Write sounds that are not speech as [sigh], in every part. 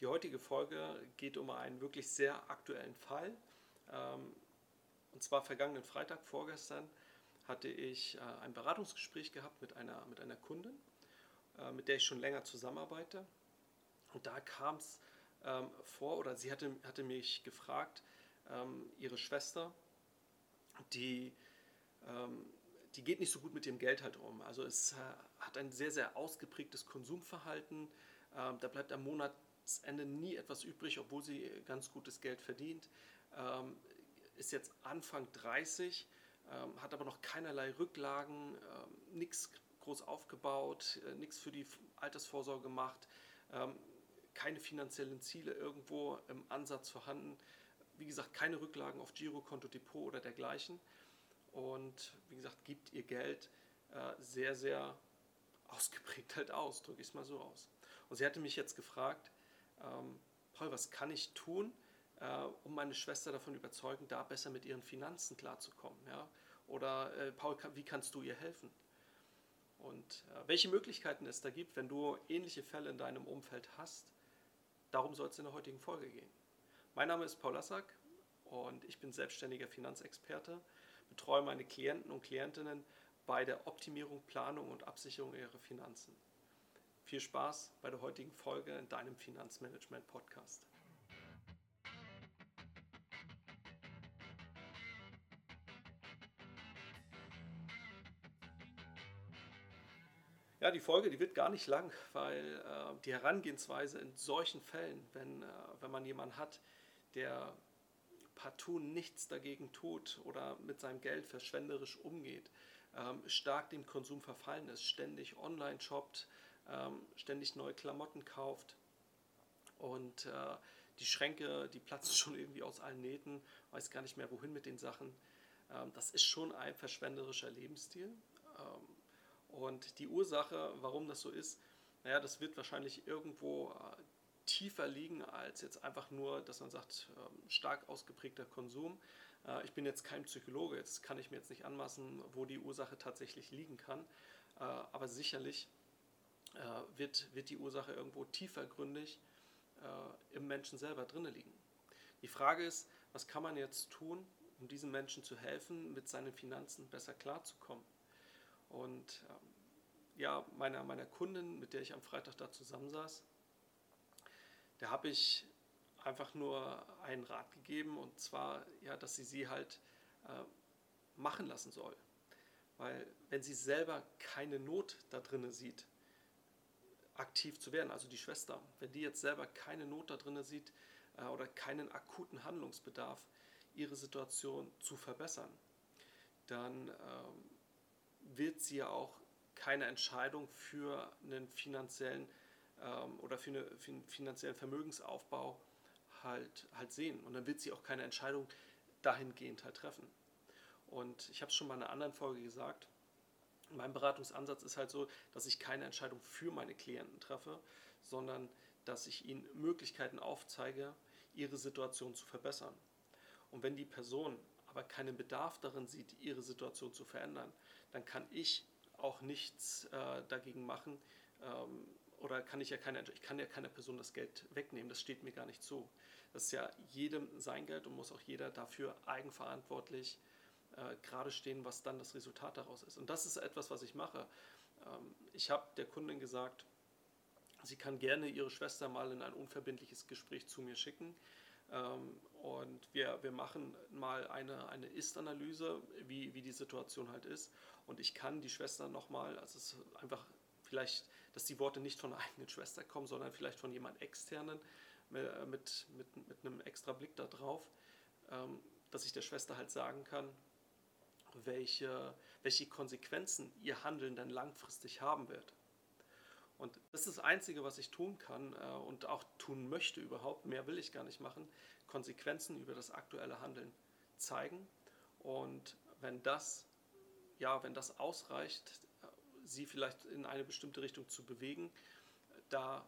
Die heutige Folge geht um einen wirklich sehr aktuellen Fall. Ähm, und zwar vergangenen Freitag, vorgestern, hatte ich äh, ein Beratungsgespräch gehabt mit einer, mit einer Kundin, äh, mit der ich schon länger zusammenarbeite. Und da kam es ähm, vor, oder sie hatte, hatte mich gefragt, ähm, ihre Schwester, die, die geht nicht so gut mit dem Geld halt um. Also es äh, hat ein sehr, sehr ausgeprägtes Konsumverhalten. da bleibt am Monat Ende nie etwas übrig, obwohl sie ganz gutes Geld verdient. Ähm, ist jetzt Anfang 30, ähm, hat aber noch keinerlei Rücklagen, ähm, nichts groß aufgebaut, äh, nichts für die Altersvorsorge gemacht, ähm, keine finanziellen Ziele irgendwo im Ansatz vorhanden. Wie gesagt, keine Rücklagen auf Girokonto, Depot oder dergleichen. Und wie gesagt, gibt ihr Geld äh, sehr, sehr ausgeprägt halt aus, drücke ich es mal so aus. Und sie hatte mich jetzt gefragt, ähm, Paul, was kann ich tun, äh, um meine Schwester davon überzeugen, da besser mit ihren Finanzen klarzukommen? Ja? Oder äh, Paul, wie kannst du ihr helfen? Und äh, welche Möglichkeiten es da gibt, wenn du ähnliche Fälle in deinem Umfeld hast, darum soll es in der heutigen Folge gehen. Mein Name ist Paul Lassack und ich bin selbstständiger Finanzexperte, betreue meine Klienten und Klientinnen bei der Optimierung, Planung und Absicherung ihrer Finanzen. Viel Spaß bei der heutigen Folge in deinem Finanzmanagement Podcast. Ja, die Folge, die wird gar nicht lang, weil äh, die Herangehensweise in solchen Fällen, wenn, äh, wenn man jemanden hat, der partout nichts dagegen tut oder mit seinem Geld verschwenderisch umgeht, ähm, stark dem Konsum verfallen ist, ständig online shoppt, ähm, ständig neue Klamotten kauft und äh, die Schränke, die platzen [laughs] schon irgendwie aus allen Nähten, weiß gar nicht mehr wohin mit den Sachen. Ähm, das ist schon ein verschwenderischer Lebensstil. Ähm, und die Ursache, warum das so ist, naja, das wird wahrscheinlich irgendwo äh, tiefer liegen als jetzt einfach nur, dass man sagt, ähm, stark ausgeprägter Konsum. Äh, ich bin jetzt kein Psychologe, jetzt kann ich mir jetzt nicht anmaßen, wo die Ursache tatsächlich liegen kann, äh, aber sicherlich äh, wird, wird die Ursache irgendwo tiefergründig äh, im Menschen selber drinne liegen. Die Frage ist, was kann man jetzt tun, um diesem Menschen zu helfen, mit seinen Finanzen besser klarzukommen? Und ähm, ja, meiner, meiner Kundin, mit der ich am Freitag da zusammensaß, da habe ich einfach nur einen Rat gegeben und zwar, ja, dass sie sie halt äh, machen lassen soll. Weil wenn sie selber keine Not da drinne sieht, aktiv zu werden, also die Schwester. Wenn die jetzt selber keine Not da drin sieht äh, oder keinen akuten Handlungsbedarf, ihre Situation zu verbessern, dann ähm, wird sie ja auch keine Entscheidung für einen finanziellen ähm, oder für, eine, für, einen finanziellen Vermögensaufbau halt, halt sehen. Und dann wird sie auch keine Entscheidung dahingehend halt treffen. Und ich habe es schon mal in einer anderen Folge gesagt, mein Beratungsansatz ist halt so, dass ich keine Entscheidung für meine Klienten treffe, sondern dass ich ihnen Möglichkeiten aufzeige, ihre Situation zu verbessern. Und wenn die Person aber keinen Bedarf darin sieht, ihre Situation zu verändern, dann kann ich auch nichts äh, dagegen machen ähm, oder kann ich ja keine, ich kann ja keiner Person das Geld wegnehmen, das steht mir gar nicht zu. Das ist ja jedem sein Geld und muss auch jeder dafür eigenverantwortlich äh, gerade stehen, was dann das Resultat daraus ist. Und das ist etwas, was ich mache. Ähm, ich habe der Kundin gesagt, sie kann gerne ihre Schwester mal in ein unverbindliches Gespräch zu mir schicken. Ähm, und wir, wir machen mal eine, eine Ist-Analyse, wie, wie die Situation halt ist. Und ich kann die Schwester nochmal, also es ist einfach vielleicht, dass die Worte nicht von der eigenen Schwester kommen, sondern vielleicht von jemand externen mit, mit, mit, mit einem extra Blick da drauf, ähm, dass ich der Schwester halt sagen kann, welche, welche Konsequenzen ihr Handeln dann langfristig haben wird. Und das ist das Einzige, was ich tun kann äh, und auch tun möchte überhaupt. Mehr will ich gar nicht machen. Konsequenzen über das aktuelle Handeln zeigen. Und wenn das, ja, wenn das ausreicht, sie vielleicht in eine bestimmte Richtung zu bewegen, da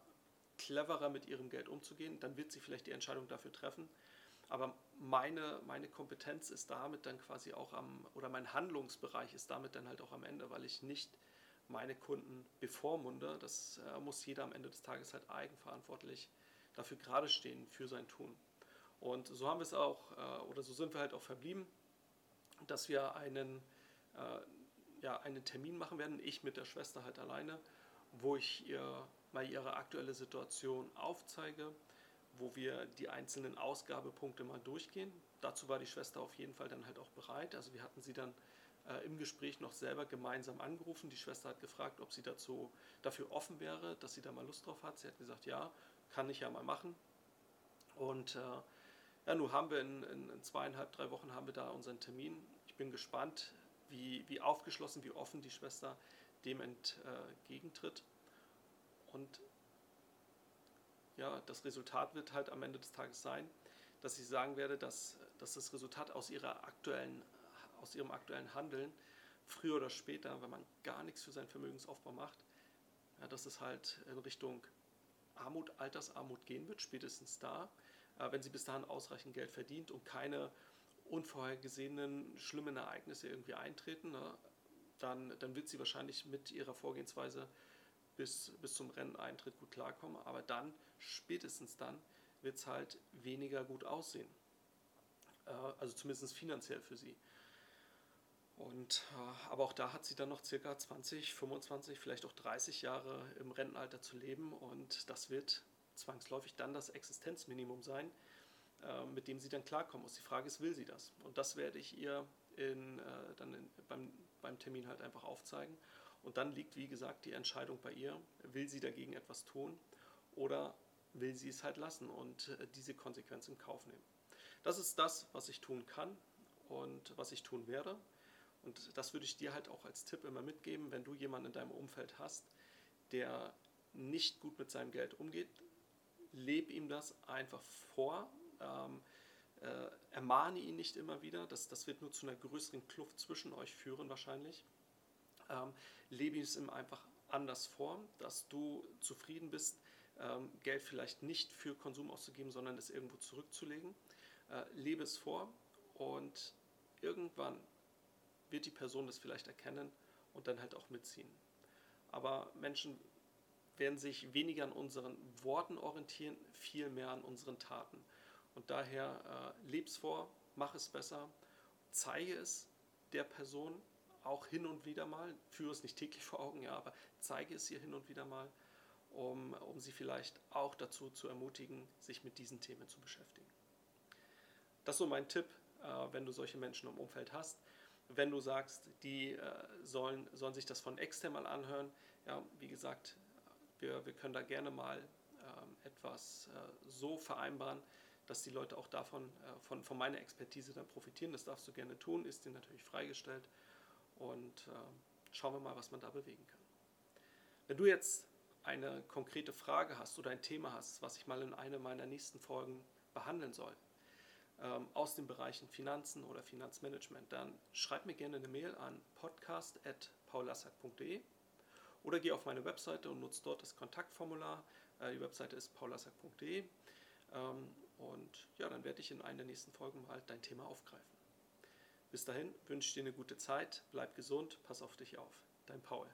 cleverer mit ihrem Geld umzugehen, dann wird sie vielleicht die Entscheidung dafür treffen. Aber meine, meine Kompetenz ist damit dann quasi auch am, oder mein Handlungsbereich ist damit dann halt auch am Ende, weil ich nicht meine Kunden bevormunde. Das äh, muss jeder am Ende des Tages halt eigenverantwortlich dafür gerade stehen, für sein Tun. Und so haben wir es auch, äh, oder so sind wir halt auch verblieben, dass wir einen, äh, ja, einen Termin machen werden, ich mit der Schwester halt alleine, wo ich ihr mal ihre aktuelle Situation aufzeige, wo wir die einzelnen Ausgabepunkte mal durchgehen. Dazu war die Schwester auf jeden Fall dann halt auch bereit. Also wir hatten sie dann äh, im Gespräch noch selber gemeinsam angerufen. Die Schwester hat gefragt, ob sie dazu dafür offen wäre, dass sie da mal Lust drauf hat. Sie hat gesagt, ja, kann ich ja mal machen. Und äh, ja, nun haben wir in, in, in, zweieinhalb, drei Wochen haben wir da unseren Termin. Ich bin gespannt, wie, wie aufgeschlossen, wie offen die Schwester dem entgegentritt. Und ja, das Resultat wird halt am Ende des Tages sein, dass ich sagen werde, dass, dass das Resultat aus, ihrer aktuellen, aus ihrem aktuellen Handeln früher oder später, wenn man gar nichts für seinen Vermögensaufbau macht, ja, dass es halt in Richtung Armut, Altersarmut gehen wird, spätestens da, äh, wenn sie bis dahin ausreichend Geld verdient und keine unvorhergesehenen schlimmen Ereignisse irgendwie eintreten, ne, dann, dann wird sie wahrscheinlich mit ihrer Vorgehensweise bis, bis zum Renneintritt gut klarkommen, aber dann, spätestens dann, wird es halt weniger gut aussehen. Äh, also zumindest finanziell für sie. Und, äh, aber auch da hat sie dann noch circa 20, 25, vielleicht auch 30 Jahre im Rentenalter zu leben und das wird zwangsläufig dann das Existenzminimum sein, äh, mit dem sie dann klarkommen muss. Die Frage ist, will sie das? Und das werde ich ihr in, äh, dann in, beim, beim Termin halt einfach aufzeigen. Und dann liegt, wie gesagt, die Entscheidung bei ihr. Will sie dagegen etwas tun oder will sie es halt lassen und äh, diese Konsequenz in Kauf nehmen? Das ist das, was ich tun kann und was ich tun werde. Und das würde ich dir halt auch als Tipp immer mitgeben, wenn du jemanden in deinem Umfeld hast, der nicht gut mit seinem Geld umgeht, leb ihm das einfach vor. Ähm, äh, ermahne ihn nicht immer wieder, das, das wird nur zu einer größeren Kluft zwischen euch führen wahrscheinlich. Ähm, lebe es ihm einfach anders vor, dass du zufrieden bist, ähm, Geld vielleicht nicht für Konsum auszugeben, sondern es irgendwo zurückzulegen. Äh, lebe es vor und irgendwann wird die Person das vielleicht erkennen und dann halt auch mitziehen. Aber Menschen werden sich weniger an unseren Worten orientieren, viel mehr an unseren Taten. Und daher äh, leb's vor, mach es besser, zeige es der Person auch hin und wieder mal, führe es nicht täglich [laughs] vor Augen, ja, aber zeige es ihr hin und wieder mal, um, um sie vielleicht auch dazu zu ermutigen, sich mit diesen Themen zu beschäftigen. Das ist so mein Tipp, äh, wenn du solche Menschen im Umfeld hast. Wenn du sagst, die äh, sollen, sollen sich das von extern mal anhören, ja, wie gesagt, wir, wir können da gerne mal ähm, etwas äh, so vereinbaren, dass die Leute auch davon, äh, von, von meiner Expertise dann profitieren. Das darfst du gerne tun, ist dir natürlich freigestellt. Und äh, schauen wir mal, was man da bewegen kann. Wenn du jetzt eine konkrete Frage hast oder ein Thema hast, was ich mal in einer meiner nächsten Folgen behandeln soll, ähm, aus den Bereichen Finanzen oder Finanzmanagement, dann schreib mir gerne eine Mail an podcast.paulassack.de oder geh auf meine Webseite und nutze dort das Kontaktformular. Äh, die Webseite ist paulassack.de. Ähm, und ja, dann werde ich in einer der nächsten Folgen mal dein Thema aufgreifen. Bis dahin wünsche ich dir eine gute Zeit, bleib gesund, pass auf dich auf. Dein Paul.